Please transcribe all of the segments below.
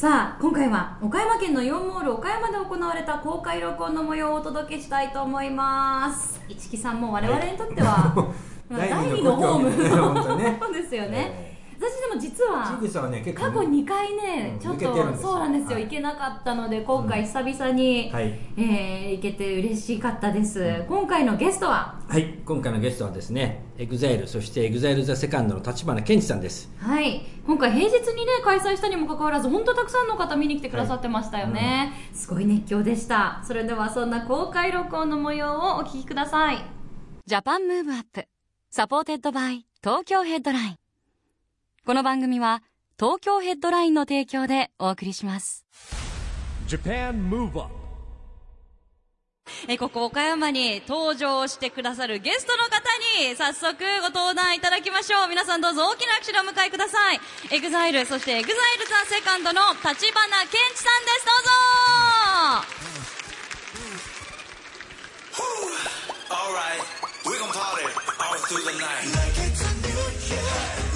さあ、今回は岡山県のイオンモール岡山で行われた公開録音の模様をお届けしたいと思います。市木さんも我々にとっては、まあ第第二のホーム。そうですよね。え私でも実はね結構過去2回ね、うんちょっとそうなんですよ、はい。行けなかったので今回久々に、はい。えー行けて嬉しかったです、今回のゲストは？はい。今回のゲストはですね EXILE そして EXILE THE SECOND の立花健二さんです。はい。今回平日にね開催したにもかかわらず本当たくさんの方見に来てくださってましたよね、すごい熱狂でした。それではそんな公開録音の模様をお聞きください。 Japan Move Up。supported by Tokyo Headline。この番組は東京ヘッドラインの提供でお送りします。Japan Move Up えここ岡山に登場してくださるゲストの方に早速ご登壇いただきましょう。皆さんどうぞ大きな拍手でお迎えください。EXILE そして EXILE THE SECOND の立花健一さんです。どうぞ。Alright, we're gonna party all through the night.「ど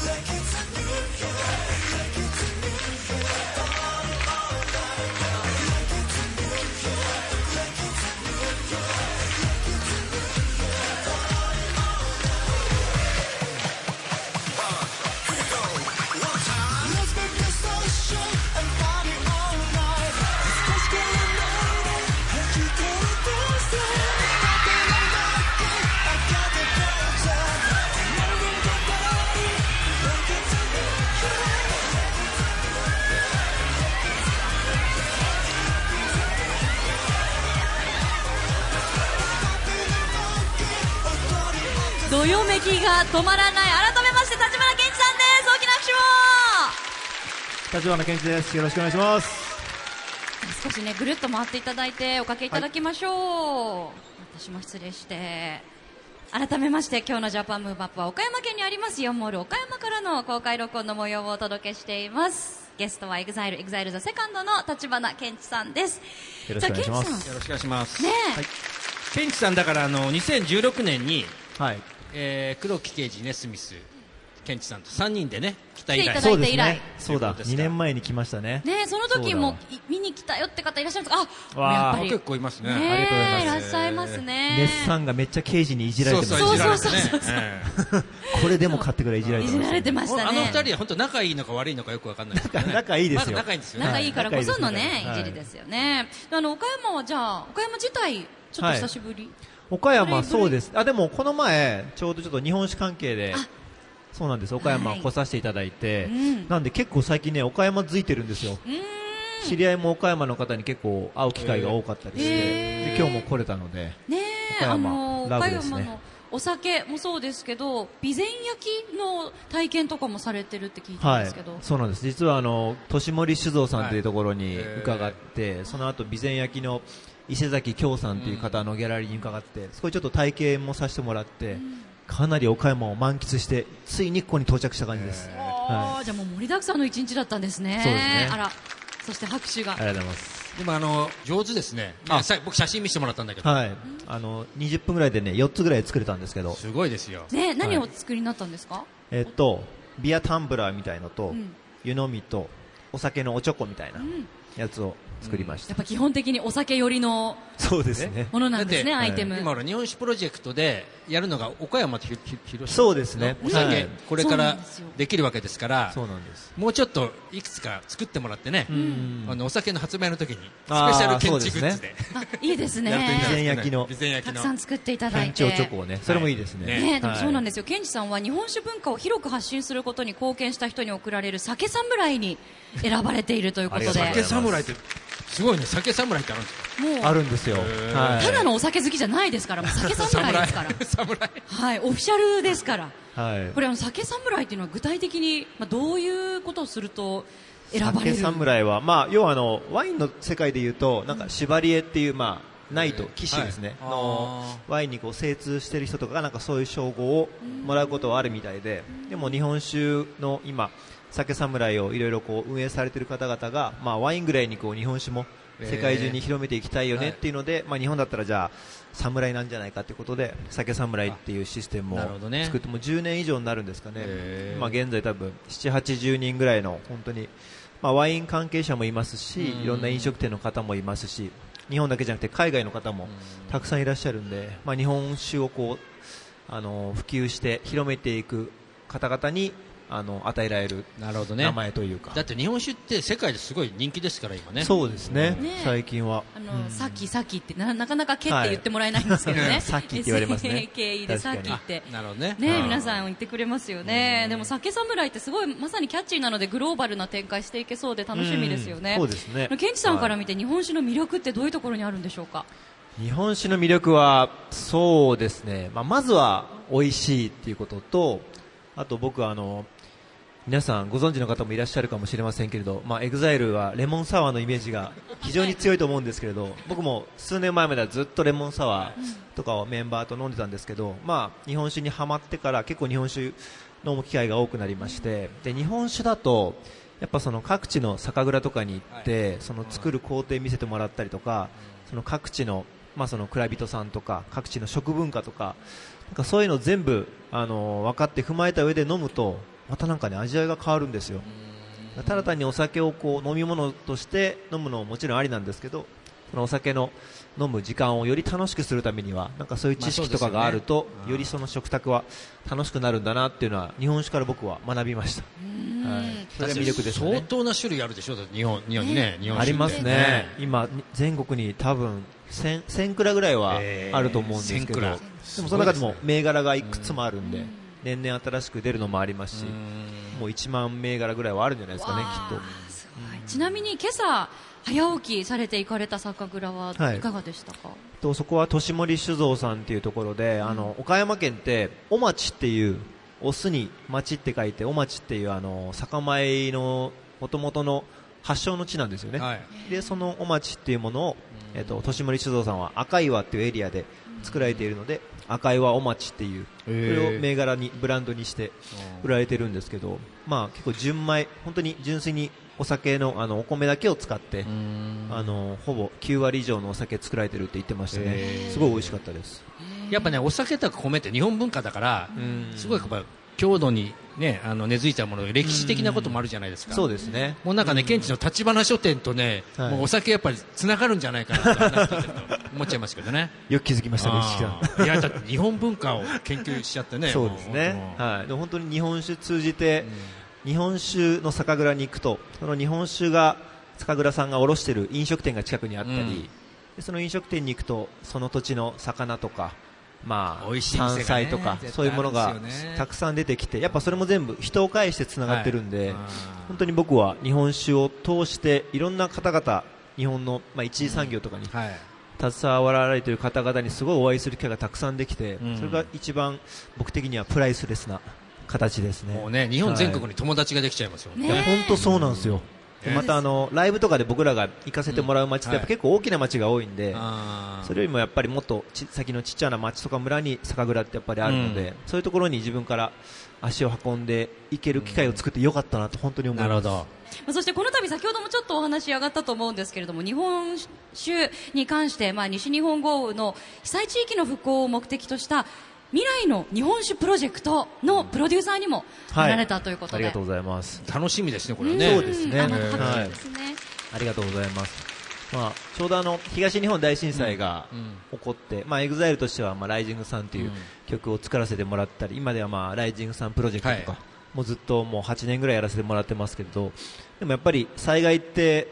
止まらない」改めまして立花健一さんです。大きな拍手を。立花健一です。よろしくお願いします。少しねぐるっと回っていただいておかけいただきましょう、私も失礼して。改めまして今日のジャパンムーブアップは岡山県にありますイオンモール岡山からの公開録音の模様をお届けしています。ゲストは EXILE EXILE THE SECOND の立花健一さんです。よろしくお願いします。じゃあ健一さよろしくお願いします。んねケンチさんだからあの2016年に、はい。えー、黒木刑事ネスミスケンチさんと3人でね来た以来来ていただそですいうて以来ね。そうだ。2年前に来ましたね。えねえその時も見に来たよって方いらっしゃるんですか？あやっぱり結構いますね。ねありがとうございますえいらっしゃいますねネスさんがめっちゃ刑事にいじられてます。そうそうそうそうこれでも買ってくらいいじられてます。いじられてまえしたねあの二人は本当仲いいのか悪いのかよくわかんないですけどね。仲いいですよ仲いいんですよね。仲いいからこそのね、はいいじりですよね。あの岡山はじゃあ岡山自体ちょっと久しぶり？岡山そうです。あ、でもこの前、ちょうどちょっと日本酒関係で、そうなんです。岡山はい来させていただいてうん、なんで結構最近ね、岡山づいてるんですよ。知り合いも岡山の方に結構会う機会が多かったりして、へーで今日も来れたので、ねえ、岡山あの岡ラブですねお酒もそうですけど、備前焼きの体験とかもされてるって聞いたんはいですけど。、そうなんです。実はあの、年森酒造さんというところにはい伺って、その後、備前焼きの伊勢崎京さんという方のギャラリーに伺って、そこでちょっと体験もさせてもらって、かなり岡山を満喫して、ついにここに到着した感じです。あーじゃあもう盛りだくさんの一日だったんですね。そうですねあら、そして拍手があ。りがとうございます。でもあの上手ですね。あさ僕写真見せてもらったんだけど、はい。あの、20分ぐらいでね、4つぐらい作れたんですけど、すごいですよ。ねえ何をお作りになったんですか？えっと、ビアタンブラーみたいのと、うん湯飲みと、お酒のおちょこみたいなうんやつを作りました。やっぱ基本的にお酒寄りのそうですね。ものなんですね、だってアイテム。今ほら日本酒プロジェクトでやるのが岡山とひひ広島。そうですね。お酒、はい。これからできるわけですからそうなんです。もうちょっといくつか作ってもらってね、ん。あのお酒の発売の時にスペシャルケンチグッズで。あいいですね。備前焼きの。備前焼きの。たくさん作っていただい県て。庁チョコをね、それもいいですね。ねね、でもそうなんでですよ、ケンジさんは日本酒文化を広く発信することに貢献した人に贈られる酒侍に選ばれているということで、酒侍ってすごいね。酒侍ってあるんですか？もう。あるんですよ。はい。ただのお酒好きじゃないですから、酒侍ですから、侍。はい、オフィシャルですから、はい。こ。れあの酒侍っていうのは具体的に、まあ、どういうことをすると選ばれる？酒侍は、まあ、要はあのワインの世界でいうとなんかシュバリエっていう、まあ、ナイト騎士ですね、はい。のワインにこう精通してる人とかがなんかそういう称号をもらうことはあるみたいで、でも日本酒の今酒侍をいろいろ運営されてる方々が、まあ、ワインぐらいにこう日本酒も世界中に広めていきたいよねっていうので、まあ、日本だったらじゃあ侍なんじゃないかということで酒侍っていうシステムを作ってもう10年以上になるんですかね。今現在多分7、80人ぐらいの本当に、まあ、ワイン関係者もいますしうん。いろんな飲食店の方もいますし日本だけじゃなくて海外の方もたくさんいらっしゃるんで、まあ、日本酒をこうあの普及して広めていく方々にあの与えられるなるほどね。名前というか、だって日本酒って世界ですごい人気ですから今ね。そうですね。ね。最近は。あの、さっきさっきってななかなかけって言ってもらえないんですけどね、さっきって言われますね。でさっきって。なるほどね。ね、うん。皆さん言ってくれますよね、でも酒侍ってすごいまさにキャッチーなのでグローバルな展開していけそうで楽しみですよね。うん。そうですね。ケンチさんから見て日本酒の魅力ってどういうところにあるんでしょうか？日本酒の魅力はそうですね、まあ、まずは美味しいっていうこととあと僕はあの皆さんご存知の方もいらっしゃるかもしれませんけれど、まあ、 EXILE はレモンサワーのイメージが非常に強いと思うんですけれど僕も数年前まではずっとレモンサワーとかをメンバーと飲んでたんですけど、まあ、日本酒にはまってから結構日本酒飲む機会が多くなりましてで日本酒だとやっぱその各地の酒蔵とかに行って、その作る工程見せてもらったりとか、その各地のまあその蔵人さんとか各地の食文化とかなんかそういうのを全部あの分かって踏まえた上で飲むとまたなんかね味わいが変わるんですよ。ただ単にお酒をこう飲み物として飲むのももちろんありなんですけどそのお酒の飲む時間をより楽しくするためにはなんかそういう知識とかがあると、よね。よりその食卓は楽しくなるんだなっていうのは日本酒から僕は学びました、はい、それが魅力です相ね。当な種類あるでしょ？日本日本にね日本ありますね、今、全国に多分 1000, 1000蔵ぐらいはえーあると思うんですけど、1000蔵。でもその中でも銘柄がいくつもあるんで、年々新しく出るのもありますし、もう1万銘柄ぐらいはあるんじゃないですかね、きっと。ちなみに今朝早起きされて行かれた酒蔵ははい。いかがでしたか？とそこは年森酒造さんっていうところで、あの岡山県ってお町っていうお酢に町って書いてお町っていうあの酒米の元々の発祥の地なんですよね、はい。でそのお町っていうものを、えっと年森酒造さんは赤岩っていうエリアで作られているので赤岩お町っていうこれを銘柄にブランドにして売られてるんですけど、まあ、結構純米本当に純粋にお酒のあのお米だけを使ってあのほぼ9割以上のお酒作られてるって言ってましたね。すごい美味しかったです。やっぱねお酒とか米って日本文化だからうん。すごいやっぱ郷土にねあの根付いたもの歴史的なこともあるじゃないですか。そうですね。もうなんかね、現地の立花書店とね、はい。もうお酒やっぱりつながるんじゃないかなと思っちゃいますけどね。よく気づきましたねいやだって日本文化を研究しちゃってね。そうですね、はい、本当に日本酒通じて、日本酒の酒蔵に行くとその日本酒が酒蔵さんが卸している飲食店が近くにあったり、うん。でその飲食店に行くとその土地の魚とか、まあ、山菜とかそういうものがたくさん出てきてやっぱそれも全部人を介してつながってるんで、はい本当に僕は日本酒を通していろんな方々日本の、まあ、一次産業とかにはい。携わられている方々にすごいお会いする機会がたくさんできて、うんそれが一番僕的にはプライスレスな形ですね。もうね、日本全国に友達ができちゃいますよ。いや本当そうなんですよ。またあのライブとかで僕らが行かせてもらう街ってやっぱ結構大きな街が多いんで、それよりもやっぱりもっとち先のちっちゃな町とか村に酒蔵ってやっぱりあるので、うん。そういうところに自分から足を運んで行ける機会を作ってよかったなと本当に思います。なるほど。まあそしてこの度先ほどもちょっとお話上がったと思うんですけれども日本酒に関して、まあ、西日本豪雨の被災地域の復興を目的とした未来の日本酒プロジェクトのプロデューサーにもなられたということで、ありがとうございます。楽しみですね、これはね。そうですね。あまたはい。拍手ですね、ありがとうございます。まあ、ちょうどあの東日本大震災がうん。起こって、まあ、 EXILE としては、まあ、 Rising Sun という曲を作らせてもらったり、今では、まあ、 Rising Sun プロジェクトとか、はい。もうずっともう8年ぐらいやらせてもらってますけれど、でもやっぱり災害って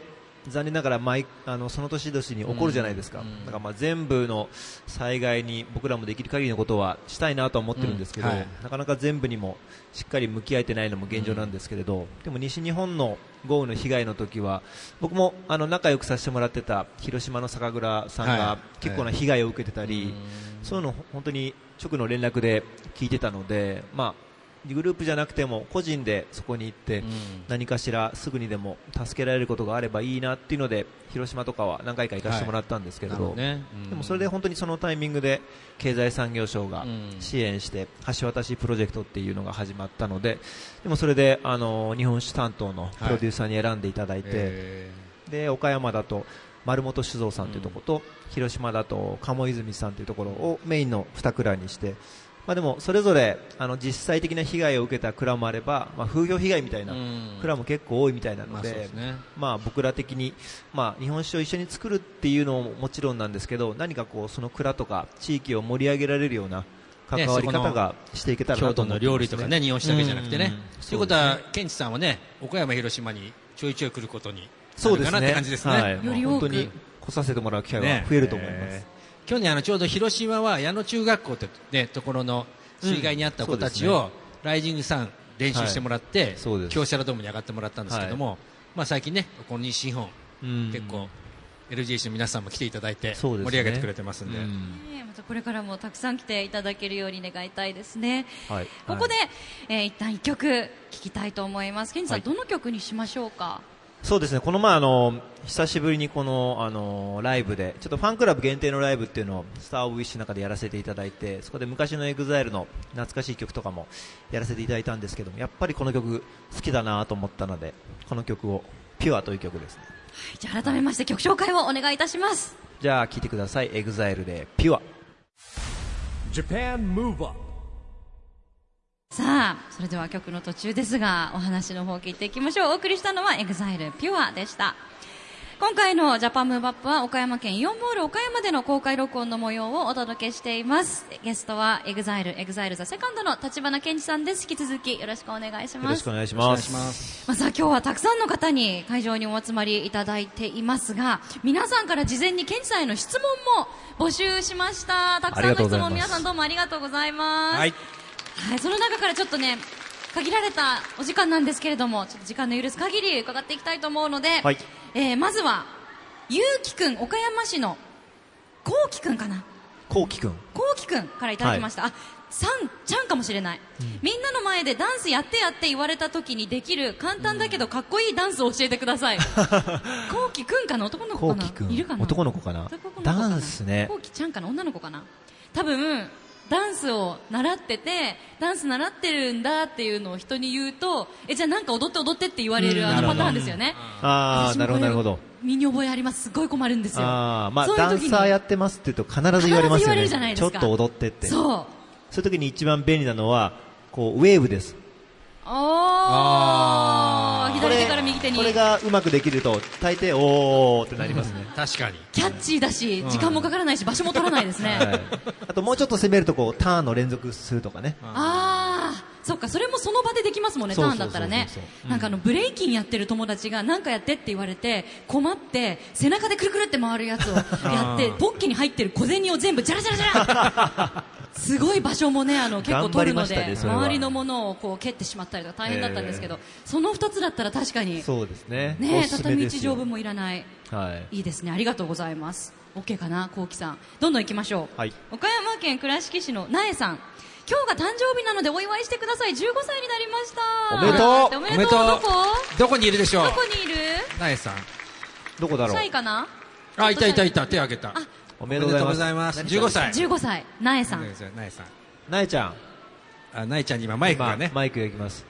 残念ながら毎あのその年々に起こるじゃないですか、うんだからまあ全部の災害に僕らもできる限りのことはしたいなとは思ってるんですけど、うんはい。なかなか全部にもしっかり向き合えてないのも現状なんですけれど、でも西日本の豪雨の被害の時は僕もあの仲良くさせてもらってた広島の酒蔵さんはがい。結構な被害を受けてたり、そういうのを本当に直の連絡で聞いてたので、まあ、グループじゃなくても個人でそこに行ってうん。何かしらすぐにでも助けられることがあればいいなっていうので広島とかは何回か行かせてもらったんですけれど,、なるほどね。うん。でもそれで本当にそのタイミングで経済産業省がうん。支援して橋渡しプロジェクトっていうのが始まったのででもそれであの日本酒担当のプロデューサーに選んでいただいて、えで岡山だと丸本酒造さんというところと、広島だと鴨泉さんというところをメインの2蔵にして、まあ、でもそれぞれあの実際的な被害を受けた蔵もあれば、まあ、風評被害みたいなうん。蔵も結構多いみたいなまあので,、まあ、僕ら的に、まあ、日本酒を一緒に作るっていうのももちろんなんですけど何かこうその蔵とか地域を盛り上げられるような関わり方がしていけたら京都の料理とかね日本酒だけじゃなくてね。うん。ということはケンチさんはね岡山広島にちょいちょい来ることにそうですねなるかなって感じですね。はい、より多くもう本当に来させてもらう機会は増えると思います、ね去年あのちょうど広島は矢野中学校ってねところの水害にあった子たちうんをライジングさん練習してもらってそうです。京セラドームに上がってもらったんですけどもまあ最近ねこの西日本うん。結構 LGH の皆さんも来ていただいて盛り上げてくれてますんで。うん。ねまたこれからもたくさん来ていただけるように願いたいですね。はい。ここで、えー一旦一曲聴きたいと思います。ケンジさん、はい。どの曲にしましょうか？そうですね、この前あの久しぶりにこのあのライブでちょっとファンクラブ限定のライブっていうのをスター・オブ・ウィッシュの中でやらせていただいてそこで昔の EXILE の懐かしい曲とかもやらせていただいたんですけどもやっぱりこの曲好きだなと思ったのでこの曲を「ピュアという曲ですね。はいじゃあ改めまして曲紹介をお願いいたします。じゃあ聴いてください。EXILE で「ピュア。Japan Move Up さあ、それでは曲の途中ですが、お話の方を聞いていきましょう。お送りしたのは EXILE Pure でした。今回のジャパンムーブアップは岡山県イオンモール岡山での公開録音の模様をお届けしています。ゲストは EXILE、EXILE The Second の立花健二さんです。引き続きよろしくお願いし」ます。よろしくお願いしますまあ、さあ今日はたくさんの方に会場にお集まりいただいていますが皆さんから事前にケンチさんへの質問も募集しましたたくさんの質問皆さんどうもありがとうございます、はいはい、その中からちょっとね限られたお時間なんですけれどもちょっと時間の許す限り伺っていきたいと思うので、はい。えーまずはゆうきくん岡山市のこうきくんかな？こうきくん。こうきくんからいただきました、あさんちゃんかもしれない、みんなの前でダンスやってやって言われた時にできる簡単だけどかっこいいダンスを教えてください。こうきくんかな？男の子かな？いるかな？男の子かな？男の子かな？ダンスねこうきちゃんかな？女の子かな？多分ダンスを習っててダンス習ってるんだっていうのを人に言うとえじゃあなんか踊って踊ってって言われるあのパターンですよね。ああなるほどなるほど。身に覚えあります。すごい困るんですよ。あーまあそういう時に。ダンサーやってますって言うと必ず言われますよね。じゃないですか。ちょっと踊ってって。そう。そういう時に一番便利なのはこうウェーブです。あー。左手から右手に。これがうまくできると大抵おーってなりますね、確かに。キャッチーだし時間もかからないし場所も取らないですね、はい、あともうちょっと攻めるとこうターンの連続するとかね。ああそっかそれもその場でできますもんねターンだったらね。なんかあのブレイキンやってる友達が何かやってって言われて困って背中でくるくるって回るやつを やってポッケに入ってる小銭を全部ジャラジャラジャラ。すごい場所もねあの結構取るのでね周りのものをこう蹴ってしまったりとか大変だったんですけど、その2つだったら確かにそうですね。ね畳ですよ。1畳分もいらない。はい。いいですね。ありがとうございます。OK かなこうきさん。どんどん行きましょう、はい。岡山県倉敷市のなえさん今日が誕生日なのでお祝いしてください。15歳になりました。おめでとう。おめでとう。どこ？どこにいるでしょう？どこにいる？なえさん。どこだろう？シャイかな？あいたいたいた。手挙げた。あ。おめでとうございます。おめでとうございます。15歳。15歳。なえさん。なえさんなえちゃん。あなえちゃんに今マイクがね。今マイクがいきます。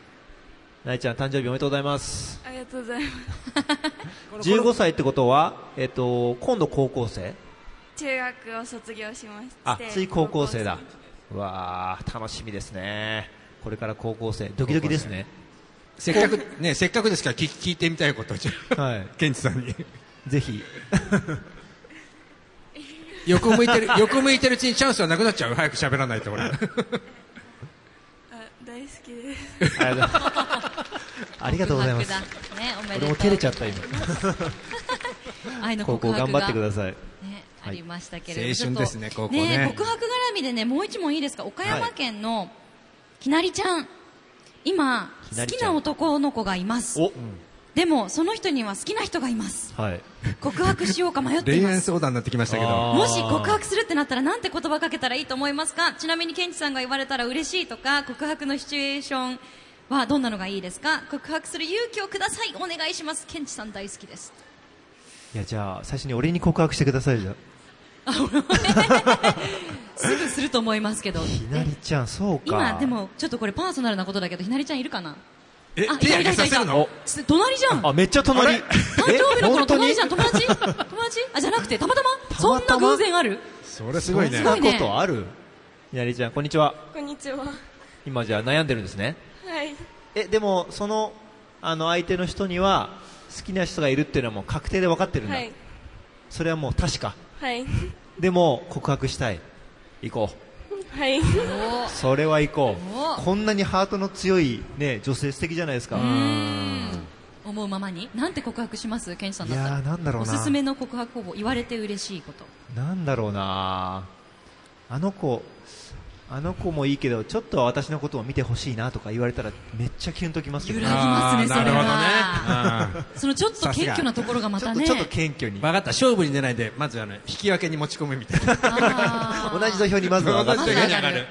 なえちゃん誕生日おめでとうございます。ありがとうございます。15歳ってことは、えっと、今度高校生？中学を卒業しまして。あつい高校生だ。うわー楽しみですね。これから高校生ドキドキですね。せっかくねせっかくですから聞聞いてみたいことをじゃあはい。ケンチさんに。ぜひ。横向いてる横向いてるうちにチャンスはなくなっちゃう？早く喋らないと俺あ、大好きです。ありがとうございます。ねおめでとう。俺も照れちゃった今。愛の高校頑張ってください。ね、ありましたけれども、青春ですねちょっと高校ね。告白絡みでねもう一問いいですか？岡山県のきなりちゃん。今好きな男の子がいます。お。でもその人には好きな人がいます。はい。告白しようか迷ってい恋ます。愛相談になってきましたけど。もし告白するってなったらなんて言葉かけたらいいと思いますか？ちなみにケンチさんが言われたら嬉しいとか告白のシチュエーションはどんなのがいいですか？告白する勇気をください。お願いします。ケンチさん大好きです。いや、じゃあ、最初に俺に告白してくださいじゃ。あ。すぐすると思いますけどひなりちゃん、そうか。今でもちょっとこれパーソナルなことだけどひなりちゃんいるかな？えあ手挙げさせるの？つ隣じゃんあ、めっちゃ隣。誕生日の子の隣じゃんえ友達？友達？あじゃなくてたまたま？そんな偶然ある？それすごいねそんなことある？ひなりちゃん、こんにちは。こんにちは。は今じゃあ悩んでるんですね？い。え、でも、その、あの、相手の人には、好きな人がいるっていうのはもう確定で分かってるんだ。はい。それはもう確か？はい。でも、告白したい。行こはい。う。それは行こおう。こんなにハートの強い、ね、女性素敵じゃないですか。思うままになんて告白します？ケンチさんだったらいやーなんだろうなおすすめの告白方法言われて嬉しいことなんだろうなあの子、あの子もいいけど、ちょっとは私のことを見てほしいなとか言われたら、めっちゃキュンときますけど揺らぎますねそれあーなるほどはねそのちょっと謙虚なところがまたね。ちょっとちょっと謙虚に分。かった。勝負に出ないでまずあの引き分けに持ち込むみたいな。同じ土俵にまずは上がってください、はい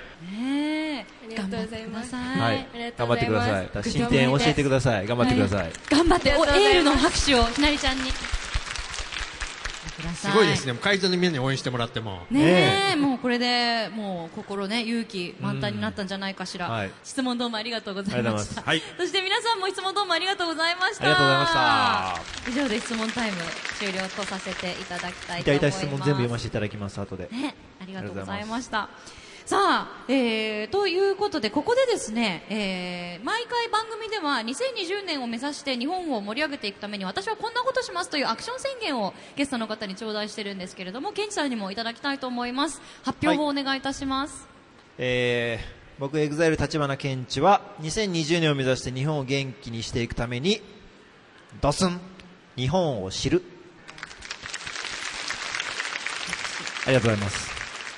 頑張ってください。進展教えてください。頑張って。ください。頑張って。エールの拍手をひなりちゃんにくださすごいですね会場のみんなに応援してもらってもねえ、もうこれで、もう心ね、勇気満タンになったんじゃないかしら。質問どうもありがとうございました。ありがとうそして皆さんも質問どうもありがとうございました。ありがとうございま以上で質問タイム終了とさせていただきたいと思います。ただいた質問全部読ませていただきます、後で。ね、ありがとうございました。さあ、えー、ということで、ここでですね、えー、毎回番組では2020年を目指して日本を盛り上げていくために私はこんなことしますというアクション宣言をゲストの方に頂戴してるんですけれども、ケンチさんにもいただきたいと思います。発表をお願いいたします。えー、僕、エグザイル立花健一は、2020年を目指して日本を元気にしていくために、ドスン日本を知る。ありがとうございます。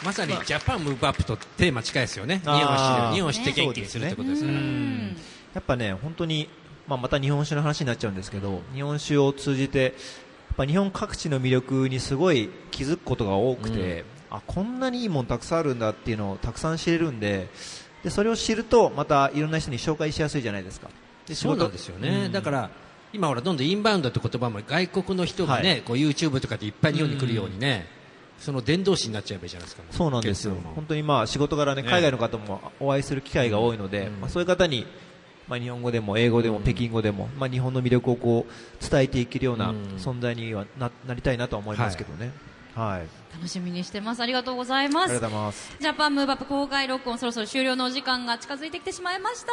まさにジャパンムーブアップとテーマ近いですよね。日本を日本を知って元気にするってことですからうん。やっぱね、本当に、まあ、また日本酒の話になっちゃうんですけど、日本酒を通じて、やっぱ日本各地の魅力にすごい気づくことが多くて、あ、こんなにいいもんたくさんあるんだっていうのをたくさん知れるんで、で、それを知ると、またいろんな人に紹介しやすいじゃないですか。でそうなんですよね、だから今ほらどんどんインバウンドって言葉も外国の人がね、はい。こう YouTube とかでいっぱい日本に来るようにね、その伝道師になっちゃえばいいじゃないですか。そうなんですよ。本当にまあ仕事柄ねね。海外の方もお会いする機会が多いので、まあ、そういう方に、まあ、日本語でも英語でも北京語でも、まあ、日本の魅力をこう伝えていけるようなうん。存在にはななりたいなとは思いますけどね、はい楽しみにしてます。ありがとうございます。ありがとうございますジャパンムーブアップ公開録音そろそろ終了のお時間が近づいてきてしまいました。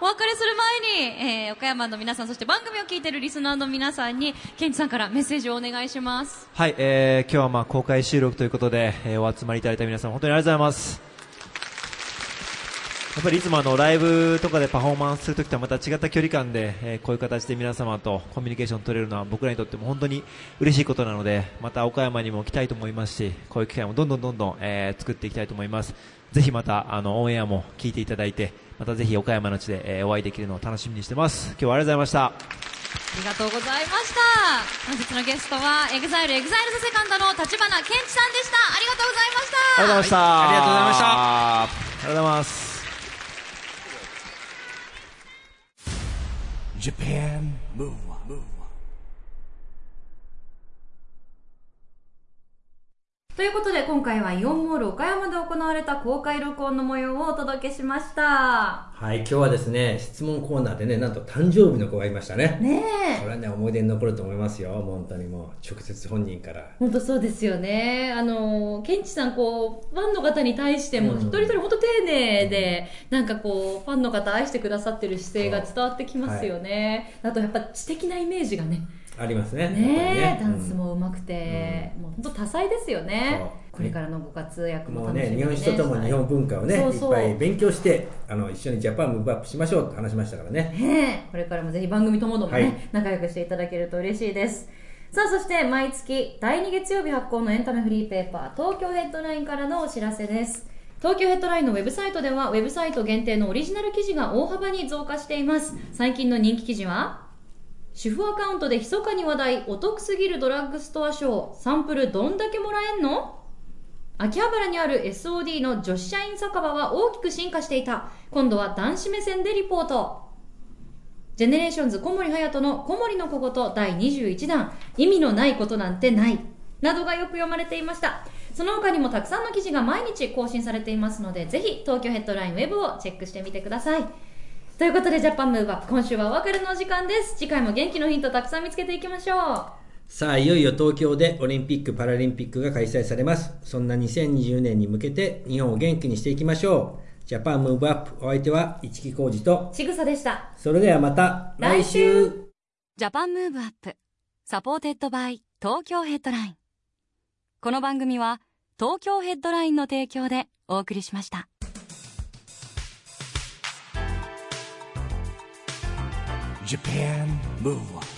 お別れする前に、えー、岡山の皆さん、そして番組を聞いているリスナーの皆さんに、ケンチさんからメッセージをお願いします。はい、えー、今日はまあ公開収録ということで、えーお集まりいただいた皆さん本当にありがとうございますやっぱりいつもあのライブとかでパフォーマンスするときとはまた違った距離感で、えーこういう形で皆様とコミュニケーション取れるのは僕らにとっても本当に嬉しいことなのでまた岡山にも来たいと思いますしこういう機会もどんどんどんどん、えー作っていきたいと思います。ぜひまたあのオンエアも聞いていただいてまたぜひ岡山の地で、えーお会いできるのを楽しみにしてます。今日はありがとうございました。ありがとうございました。本日のゲストは、エグザイルエグザイルザセカンドの立花健一さんでした。ありがとうございました。ありがとうございました、はい。ありがとうございました。ありがとうございます Japan Move ということで今回はイオンモール岡山で行われた公開録音の模様をお届けしましたはい、今日はですね、質問コーナーでね、なんと誕生日の子がいましたね。ねえこれはね、思い出に残ると思いますよ。本当にもう、直接本人から。本当そうですよね。あの、ケンチさん、こう、ファンの方に対しても、うん一人一人本当丁寧で、なんかこう、ファンの方愛してくださってる姿勢が伝わってきますよね。あとやっぱ知的なイメージがね、ありますね。ねえ、ダうんンスも上手くて、もう本当多彩ですよね。これからのご活躍も楽しみに日本史とともに日本文化をね、いっぱい勉強して、あの、一緒にジャパンムーブアップしましょうって話しましたからね。ねえこれからもぜひ番組ともどもね、はい。仲良くしていただけると嬉しいです。さあそして毎月第2月曜日発行のエンタメフリーペーパー東京ヘッドラインからのお知らせです。東京ヘッドラインのウェブサイトではウェブサイト限定のオリジナル記事が大幅に増加しています。最近の人気記事は？主婦アカウントで密かに話題お得すぎるドラッグストア賞サンプルどんだけもらえんの？秋葉原にある SOD の女子社員酒場は大きく進化していた。今度は男子目線でリポート。ジェネレーションズ小森隼人の小森の小言第21弾。意味のないことなんてない。などがよく読まれていました。その他にもたくさんの記事が毎日更新されていますのでぜひ東京ヘッドラインウェブをチェックしてみてください。ということで Japan Move Up 今週はお別れのお時間です次回も元気のヒントたくさん見つけていきましょうさあ、いよいよ東京でオリンピック・パラリンピックが開催されます。そんな2020年に向けて日本を元気にしていきましょう。 Japan Move Up。お相手は一木広治と、ちぐさでしたそれではまた来週 Japan Move Up supported by Tokyo Headline この番組は東京ヘッドラインの提供でお送りしました Japan. Move Up